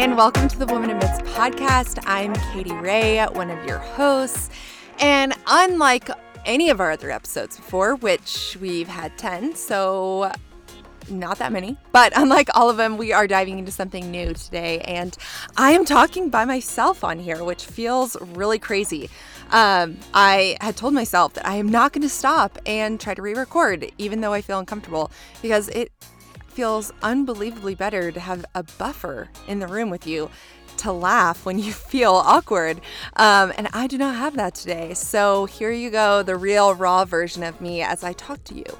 and welcome to the Woman Amidst podcast. I'm Katie Rae, one of your hosts. And unlike any of our other episodes before, which we've had 10, so not that many, but unlike all of them, we are diving into something new today. And I am talking by myself on here, which feels really crazy. Um, I had told myself that I am not going to stop and try to re record, even though I feel uncomfortable, because it feels unbelievably better to have a buffer in the room with you to laugh when you feel awkward. Um, and I do not have that today. So here you go, the real raw version of me as I talk to you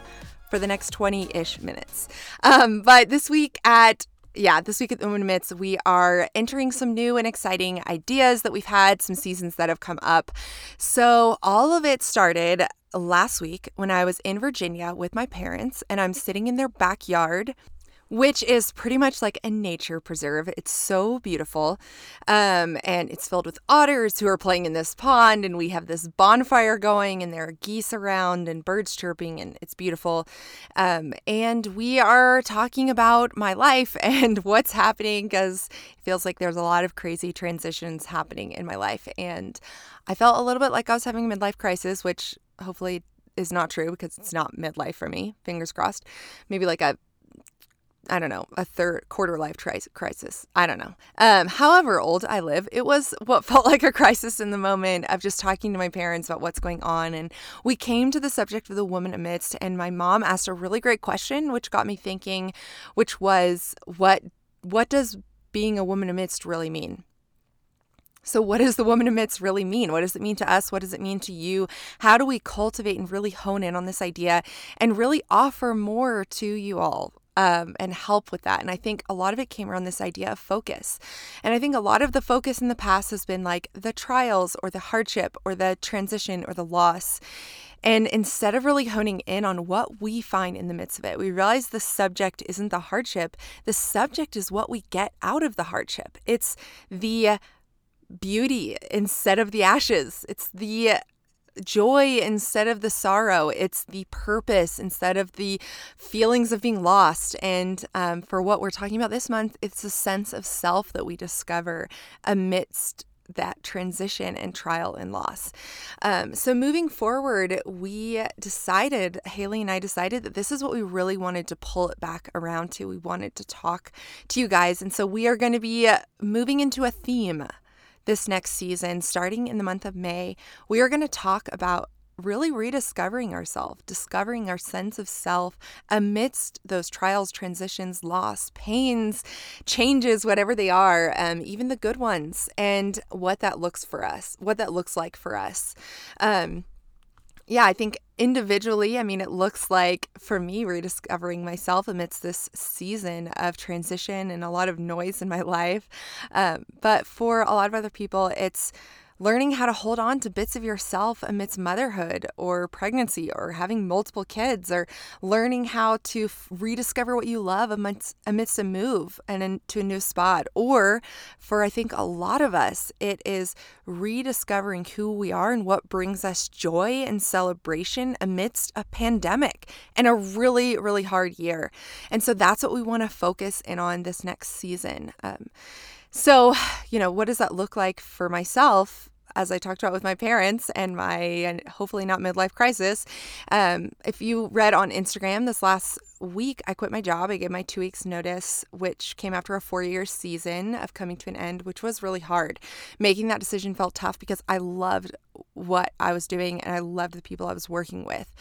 for the next 20 ish minutes. Um, but this week at yeah, this week at the Women Amidst, we are entering some new and exciting ideas that we've had, some seasons that have come up. So, all of it started last week when I was in Virginia with my parents, and I'm sitting in their backyard which is pretty much like a nature preserve. It's so beautiful. Um, and it's filled with otters who are playing in this pond, and we have this bonfire going, and there are geese around and birds chirping, and it's beautiful. Um, and we are talking about my life and what's happening because it feels like there's a lot of crazy transitions happening in my life. And I felt a little bit like I was having a midlife crisis, which hopefully is not true because it's not midlife for me. Fingers crossed. Maybe like a I don't know, a third quarter life tri- crisis. I don't know. Um, however old I live, it was what felt like a crisis in the moment of just talking to my parents about what's going on. And we came to the subject of the woman amidst, and my mom asked a really great question, which got me thinking, which was what what does being a woman amidst really mean? So, what does the woman amidst really mean? What does it mean to us? What does it mean to you? How do we cultivate and really hone in on this idea and really offer more to you all? Um, and help with that. And I think a lot of it came around this idea of focus. And I think a lot of the focus in the past has been like the trials or the hardship or the transition or the loss. And instead of really honing in on what we find in the midst of it, we realize the subject isn't the hardship. The subject is what we get out of the hardship. It's the beauty instead of the ashes. It's the joy instead of the sorrow. It's the purpose instead of the feelings of being lost. And um, for what we're talking about this month, it's a sense of self that we discover amidst that transition and trial and loss. Um, so, moving forward, we decided, Haley and I decided that this is what we really wanted to pull it back around to. We wanted to talk to you guys. And so, we are going to be moving into a theme this next season, starting in the month of May, we are going to talk about really rediscovering ourselves, discovering our sense of self amidst those trials, transitions, loss, pains, changes, whatever they are, um, even the good ones, and what that looks for us, what that looks like for us. Um, yeah, I think individually, I mean, it looks like for me rediscovering myself amidst this season of transition and a lot of noise in my life. Um, but for a lot of other people, it's learning how to hold on to bits of yourself amidst motherhood or pregnancy or having multiple kids or learning how to f- rediscover what you love amidst, amidst a move and into a new spot. Or for i think a lot of us it is rediscovering who we are and what brings us joy and celebration amidst a pandemic and a really really hard year. And so that's what we want to focus in on this next season. Um, so, you know, what does that look like for myself as I talked about with my parents and my hopefully not midlife crisis. Um, if you read on Instagram this last week, I quit my job. I gave my two weeks notice, which came after a four year season of coming to an end, which was really hard. Making that decision felt tough because I loved what I was doing and I loved the people I was working with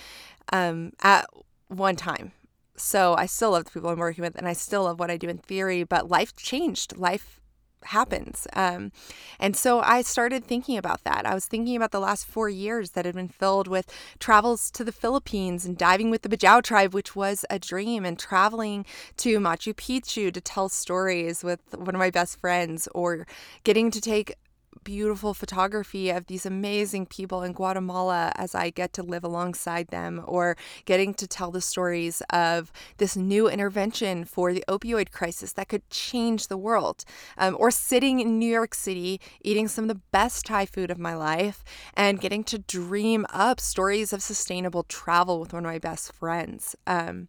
um, at one time. So I still love the people I'm working with and I still love what I do in theory, but life changed. Life happens. Um, and so I started thinking about that. I was thinking about the last four years that had been filled with travels to the Philippines and diving with the Bajau tribe, which was a dream, and traveling to Machu Picchu to tell stories with one of my best friends, or getting to take beautiful photography of these amazing people in Guatemala as I get to live alongside them, or getting to tell the stories of this new intervention for the opioid crisis that could change the world, um, or sitting in New York City eating some of the best Thai food of my life and getting to dream up stories of sustainable travel with one of my best friends. Um,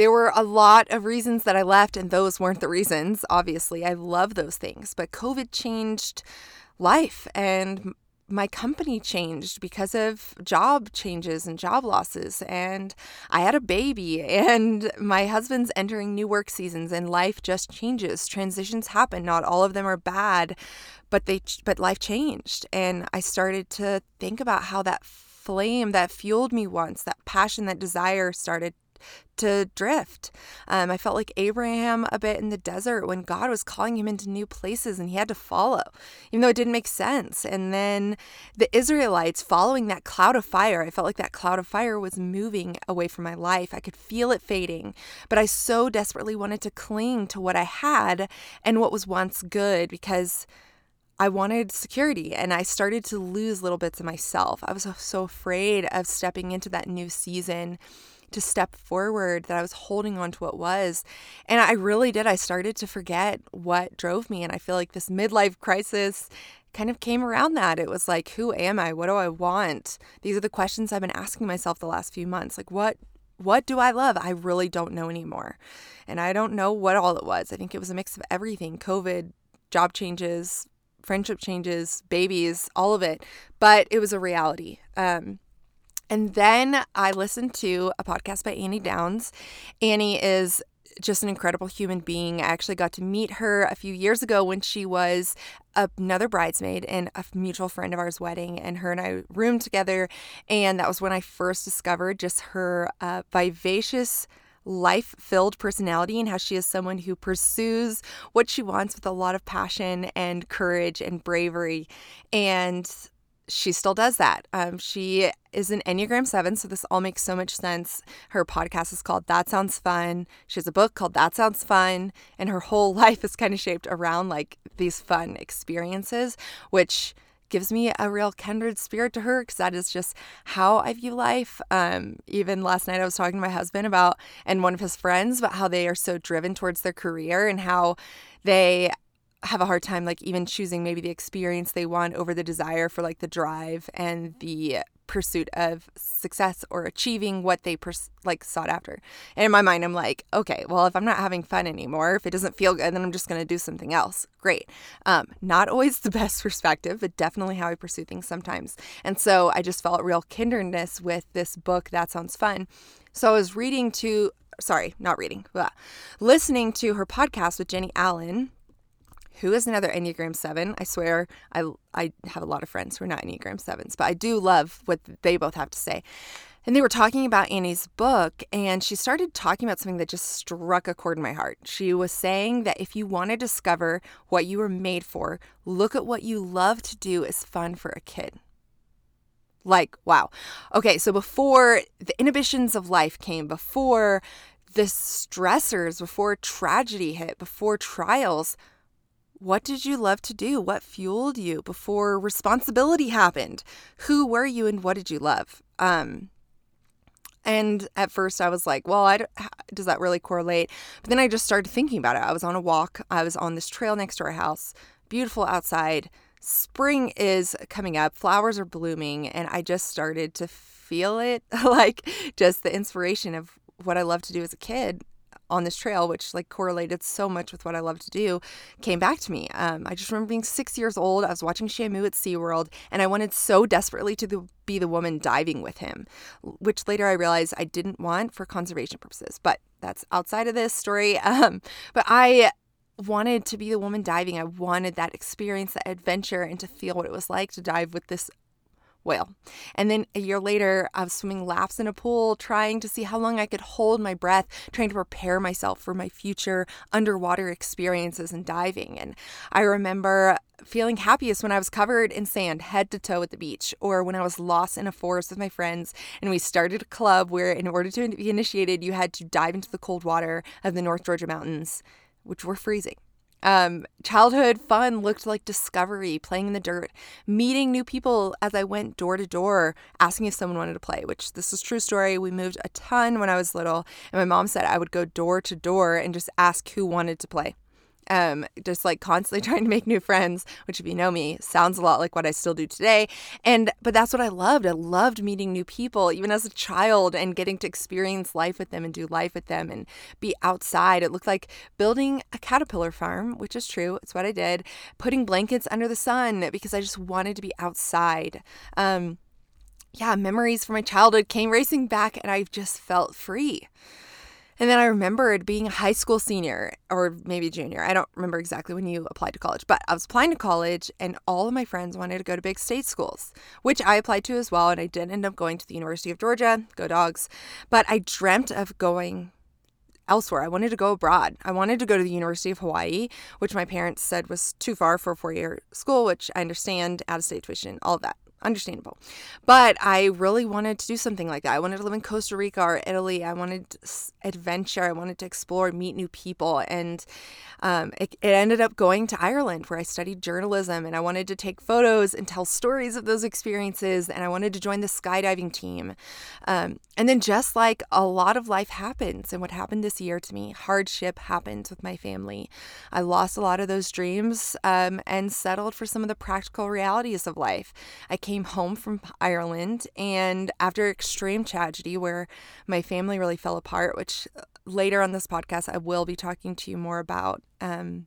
there were a lot of reasons that I left, and those weren't the reasons. Obviously, I love those things, but COVID changed life and my company changed because of job changes and job losses and I had a baby and my husband's entering new work seasons and life just changes transitions happen not all of them are bad but they but life changed and I started to think about how that flame that fueled me once that passion that desire started to drift. Um, I felt like Abraham a bit in the desert when God was calling him into new places and he had to follow, even though it didn't make sense. And then the Israelites following that cloud of fire, I felt like that cloud of fire was moving away from my life. I could feel it fading, but I so desperately wanted to cling to what I had and what was once good because. I wanted security and I started to lose little bits of myself. I was so afraid of stepping into that new season to step forward, that I was holding on to what was. And I really did. I started to forget what drove me. And I feel like this midlife crisis kind of came around that. It was like, who am I? What do I want? These are the questions I've been asking myself the last few months. Like, what what do I love? I really don't know anymore. And I don't know what all it was. I think it was a mix of everything COVID, job changes, friendship changes, babies, all of it. But it was a reality. Um, and then I listened to a podcast by Annie Downs. Annie is just an incredible human being. I actually got to meet her a few years ago when she was another bridesmaid in a mutual friend of ours wedding and her and I roomed together and that was when I first discovered just her uh, vivacious life-filled personality and how she is someone who pursues what she wants with a lot of passion and courage and bravery and she still does that. Um, she is an Enneagram 7, so this all makes so much sense. Her podcast is called That Sounds Fun. She has a book called That Sounds Fun, and her whole life is kind of shaped around like these fun experiences, which gives me a real kindred spirit to her because that is just how I view life. Um, even last night, I was talking to my husband about and one of his friends about how they are so driven towards their career and how they have a hard time like even choosing maybe the experience they want over the desire for like the drive and the pursuit of success or achieving what they pers- like sought after. And in my mind I'm like, okay, well if I'm not having fun anymore, if it doesn't feel good, then I'm just going to do something else. Great. Um, not always the best perspective, but definitely how I pursue things sometimes. And so I just felt real kindredness with this book that sounds fun. So I was reading to sorry, not reading, blah, listening to her podcast with Jennie Allen who is another Enneagram 7. I swear I, I have a lot of friends who are not Enneagram 7s, but I do love what they both have to say. And they were talking about Annie's book, and she started talking about something that just struck a chord in my heart. She was saying that if you want to discover what you were made for, look at what you love to do is fun for a kid. Like, wow. Okay, so before the inhibitions of life came, before the stressors, before tragedy hit, before trials, what did you love to do? What fueled you before responsibility happened? Who were you and what did you love? Um, and at first I was like, well, I does that really correlate? But then I just started thinking about it. I was on a walk, I was on this trail next to our house, beautiful outside. Spring is coming up, flowers are blooming, and I just started to feel it like just the inspiration of what I loved to do as a kid on this trail, which like correlated so much with what I love to do, came back to me. Um, I just remember being six years old. I was watching Shamu at SeaWorld, and I wanted so desperately to the, be the woman diving with him, which later I realized I didn't want for conservation purposes. But that's outside of this story. Um, but I wanted to be the woman diving. I wanted that experience, that adventure, and to feel what it was like to dive with this whale. And then a year later, I was swimming laps in a pool, trying to see how long I could hold my breath, trying to prepare myself for my future underwater experiences and diving. And I remember feeling happiest when I was covered in sand head to toe at the beach, or when I was lost in a forest with my friends and we started a club where, in order to be initiated, you had to dive into the cold water of the North Georgia mountains, which were freezing. Um, childhood fun looked like discovery, playing in the dirt, meeting new people as I went door to door, asking if someone wanted to play, which this is true story. We moved a ton when I was little, and my mom said I would go door to door and just ask who wanted to play. Um, just like constantly trying to make new friends, which if you know me, sounds a lot like what I still do today. And but that's what I loved. I loved meeting new people, even as a child, and getting to experience life with them and do life with them and be outside. It looked like building a caterpillar farm, which is true. It's what I did. Putting blankets under the sun because I just wanted to be outside. Um, yeah, memories from my childhood came racing back, and I just felt free. And then I remembered being a high school senior or maybe junior. I don't remember exactly when you applied to college, but I was applying to college and all of my friends wanted to go to big state schools, which I applied to as well. And I did end up going to the University of Georgia, go dogs. But I dreamt of going elsewhere. I wanted to go abroad. I wanted to go to the University of Hawaii, which my parents said was too far for a four year school, which I understand, out of state tuition, all of that understandable. But I really wanted to do something like that. I wanted to live in Costa Rica or Italy. I wanted adventure. I wanted to explore, meet new people. And um, it, it ended up going to Ireland where I studied journalism and I wanted to take photos and tell stories of those experiences. And I wanted to join the skydiving team. Um, and then, just like a lot of life happens, and what happened this year to me, hardship happened with my family. I lost a lot of those dreams um, and settled for some of the practical realities of life. I came home from Ireland, and after extreme tragedy where my family really fell apart, which uh, later on this podcast I will be talking to you more about. Um,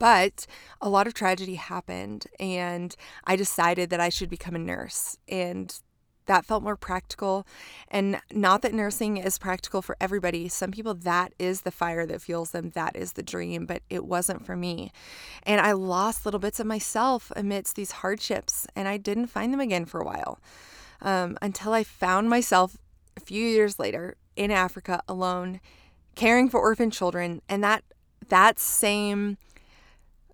but a lot of tragedy happened, and I decided that I should become a nurse. And that felt more practical. And not that nursing is practical for everybody. Some people, that is the fire that fuels them, that is the dream, but it wasn't for me. And I lost little bits of myself amidst these hardships, and I didn't find them again for a while um, until I found myself a few years later in Africa alone, caring for orphan children. And that, that same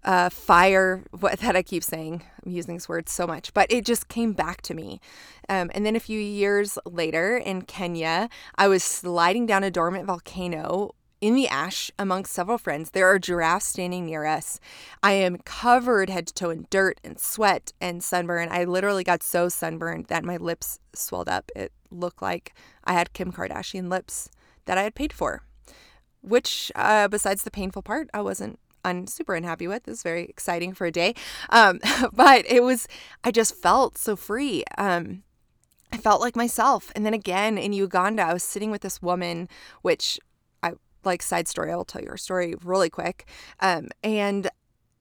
uh, fire what, that I keep saying. I'm using this word so much, but it just came back to me. Um, and then a few years later in Kenya, I was sliding down a dormant volcano in the ash amongst several friends. There are giraffes standing near us. I am covered head to toe in dirt and sweat and sunburn. I literally got so sunburned that my lips swelled up. It looked like I had Kim Kardashian lips that I had paid for. Which, uh, besides the painful part, I wasn't Super unhappy with. It was very exciting for a day. Um, but it was, I just felt so free. Um, I felt like myself. And then again in Uganda, I was sitting with this woman, which I like side story. I will tell you her story really quick. Um, and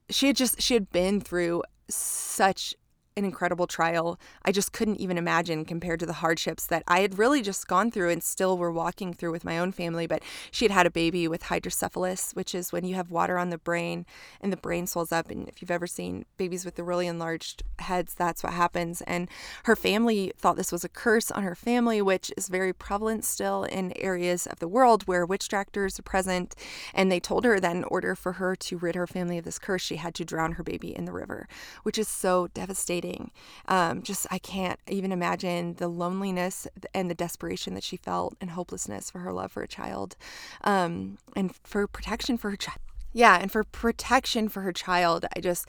she had just, she had been through such an incredible trial. I just couldn't even imagine compared to the hardships that I had really just gone through and still were walking through with my own family. But she had had a baby with hydrocephalus, which is when you have water on the brain and the brain swells up. And if you've ever seen babies with the really enlarged heads, that's what happens. And her family thought this was a curse on her family, which is very prevalent still in areas of the world where witch doctors are present. And they told her that in order for her to rid her family of this curse, she had to drown her baby in the river, which is so devastating um, just, I can't even imagine the loneliness and the desperation that she felt and hopelessness for her love for a child um, and for protection for her child. Yeah, and for protection for her child. I just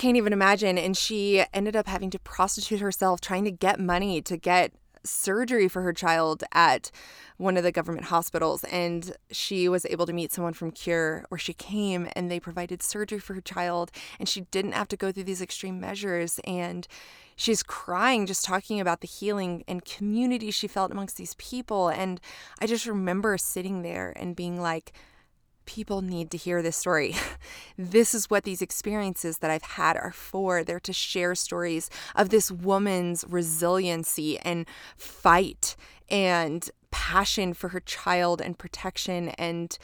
can't even imagine. And she ended up having to prostitute herself, trying to get money to get surgery for her child at one of the government hospitals. And she was able to meet someone from cure where she came and they provided surgery for her child. And she didn't have to go through these extreme measures. And she's crying just talking about the healing and community she felt amongst these people. And i just remember sitting there and being like people need to hear this story. this is what these experiences that I've had are for. They're to share stories of this woman's resiliency and fight and passion for her child and protection and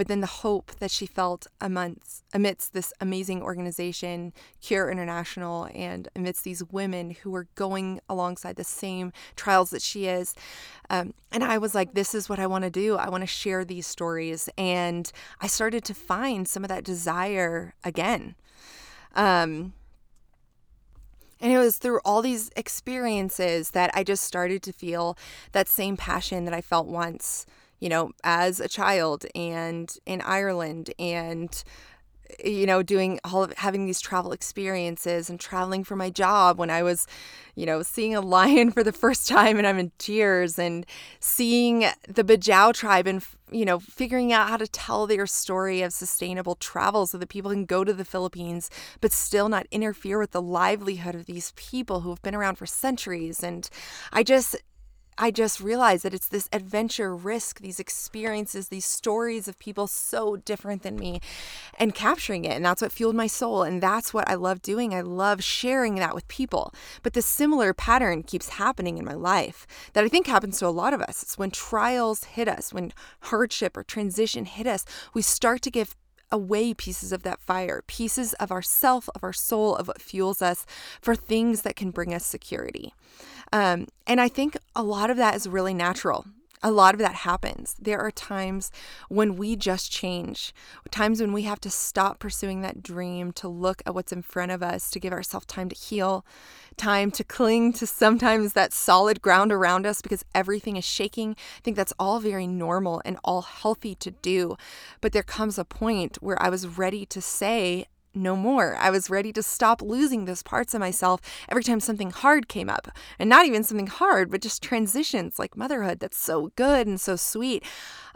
but then the hope that she felt amidst, amidst this amazing organization, Cure International, and amidst these women who were going alongside the same trials that she is. Um, and I was like, this is what I want to do. I want to share these stories. And I started to find some of that desire again. Um, and it was through all these experiences that I just started to feel that same passion that I felt once you know, as a child and in Ireland and you know, doing all of having these travel experiences and traveling for my job when I was, you know, seeing a lion for the first time and I'm in tears and seeing the Bajau tribe and, you know, figuring out how to tell their story of sustainable travel so that people can go to the Philippines but still not interfere with the livelihood of these people who have been around for centuries. And I just, I just realized that it's this adventure risk, these experiences, these stories of people so different than me and capturing it. And that's what fueled my soul. And that's what I love doing. I love sharing that with people. But the similar pattern keeps happening in my life that I think happens to a lot of us. It's when trials hit us, when hardship or transition hit us, we start to give away pieces of that fire, pieces of ourself, of our soul, of what fuels us for things that can bring us security. Um, and I think a lot of that is really natural. A lot of that happens. There are times when we just change, times when we have to stop pursuing that dream, to look at what's in front of us, to give ourselves time to heal, time to cling to sometimes that solid ground around us because everything is shaking. I think that's all very normal and all healthy to do. But there comes a point where I was ready to say, no more. I was ready to stop losing those parts of myself every time something hard came up. And not even something hard, but just transitions like motherhood that's so good and so sweet.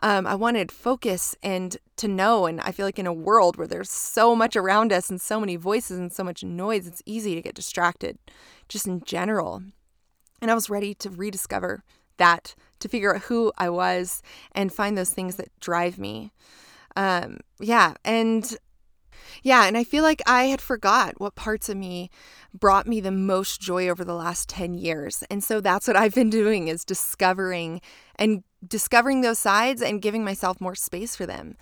Um, I wanted focus and to know. And I feel like in a world where there's so much around us and so many voices and so much noise, it's easy to get distracted just in general. And I was ready to rediscover that, to figure out who I was and find those things that drive me. Um, yeah. And yeah, and I feel like I had forgot what parts of me brought me the most joy over the last 10 years. And so that's what I've been doing is discovering and discovering those sides and giving myself more space for them.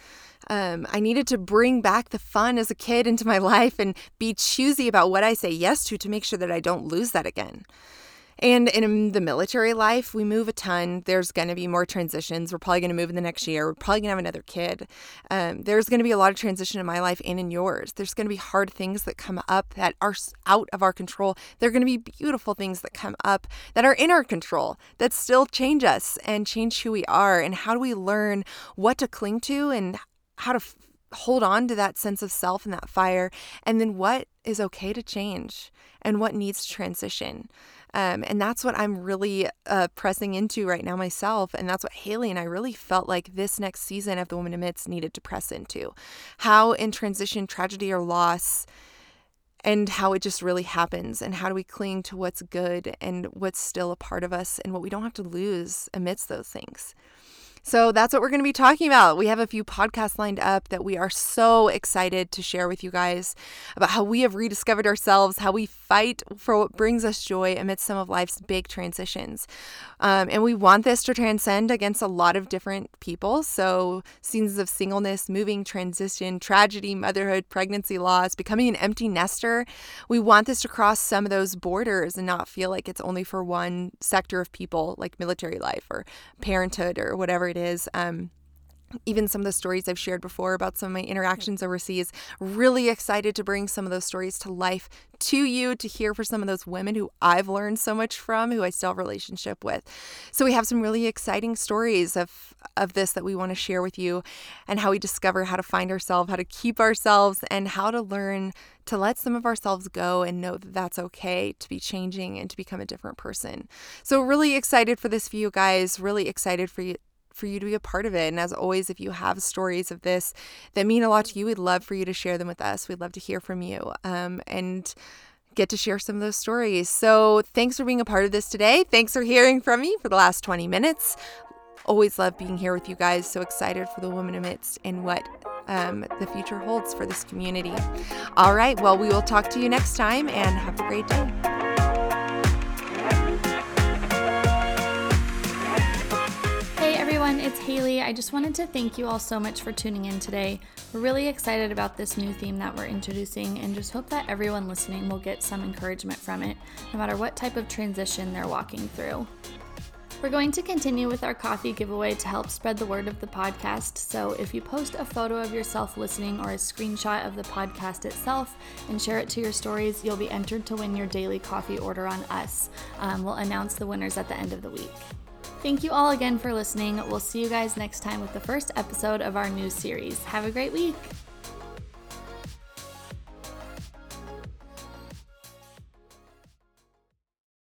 Um, I needed to bring back the fun as a kid into my life and be choosy about what I say yes to to make sure that I don't lose that again. And in the military life, we move a ton. There's going to be more transitions. We're probably going to move in the next year. We're probably going to have another kid. Um, there's going to be a lot of transition in my life and in yours. There's going to be hard things that come up that are out of our control. There are going to be beautiful things that come up that are in our control that still change us and change who we are. And how do we learn what to cling to and how to f- hold on to that sense of self and that fire? And then what is okay to change and what needs transition? Um, and that's what I'm really uh, pressing into right now myself. And that's what Haley and I really felt like this next season of The Woman Amidst needed to press into. How in transition, tragedy, or loss, and how it just really happens and how do we cling to what's good and what's still a part of us and what we don't have to lose amidst those things. So that's what we're going to be talking about. We have a few podcasts lined up that we are so excited to share with you guys about how we have rediscovered ourselves, how we fight for what brings us joy amidst some of life's big transitions. Um, and we want this to transcend against a lot of different people. So, seasons of singleness, moving, transition, tragedy, motherhood, pregnancy loss, becoming an empty nester. We want this to cross some of those borders and not feel like it's only for one sector of people, like military life or parenthood or whatever it is. Um, even some of the stories I've shared before about some of my interactions overseas. Really excited to bring some of those stories to life to you to hear for some of those women who I've learned so much from, who I still have a relationship with. So we have some really exciting stories of of this that we want to share with you and how we discover how to find ourselves, how to keep ourselves, and how to learn to let some of ourselves go and know that that's okay to be changing and to become a different person. So really excited for this for you guys, really excited for you for you to be a part of it. And as always, if you have stories of this that mean a lot to you, we'd love for you to share them with us. We'd love to hear from you. Um, and get to share some of those stories. So, thanks for being a part of this today. Thanks for hearing from me for the last 20 minutes. Always love being here with you guys. So excited for the woman amidst and what um, the future holds for this community. All right. Well, we will talk to you next time and have a great day. Everyone, it's Haley. I just wanted to thank you all so much for tuning in today. We're really excited about this new theme that we're introducing and just hope that everyone listening will get some encouragement from it, no matter what type of transition they're walking through. We're going to continue with our coffee giveaway to help spread the word of the podcast. So, if you post a photo of yourself listening or a screenshot of the podcast itself and share it to your stories, you'll be entered to win your daily coffee order on us. Um, we'll announce the winners at the end of the week. Thank you all again for listening. We'll see you guys next time with the first episode of our new series. Have a great week.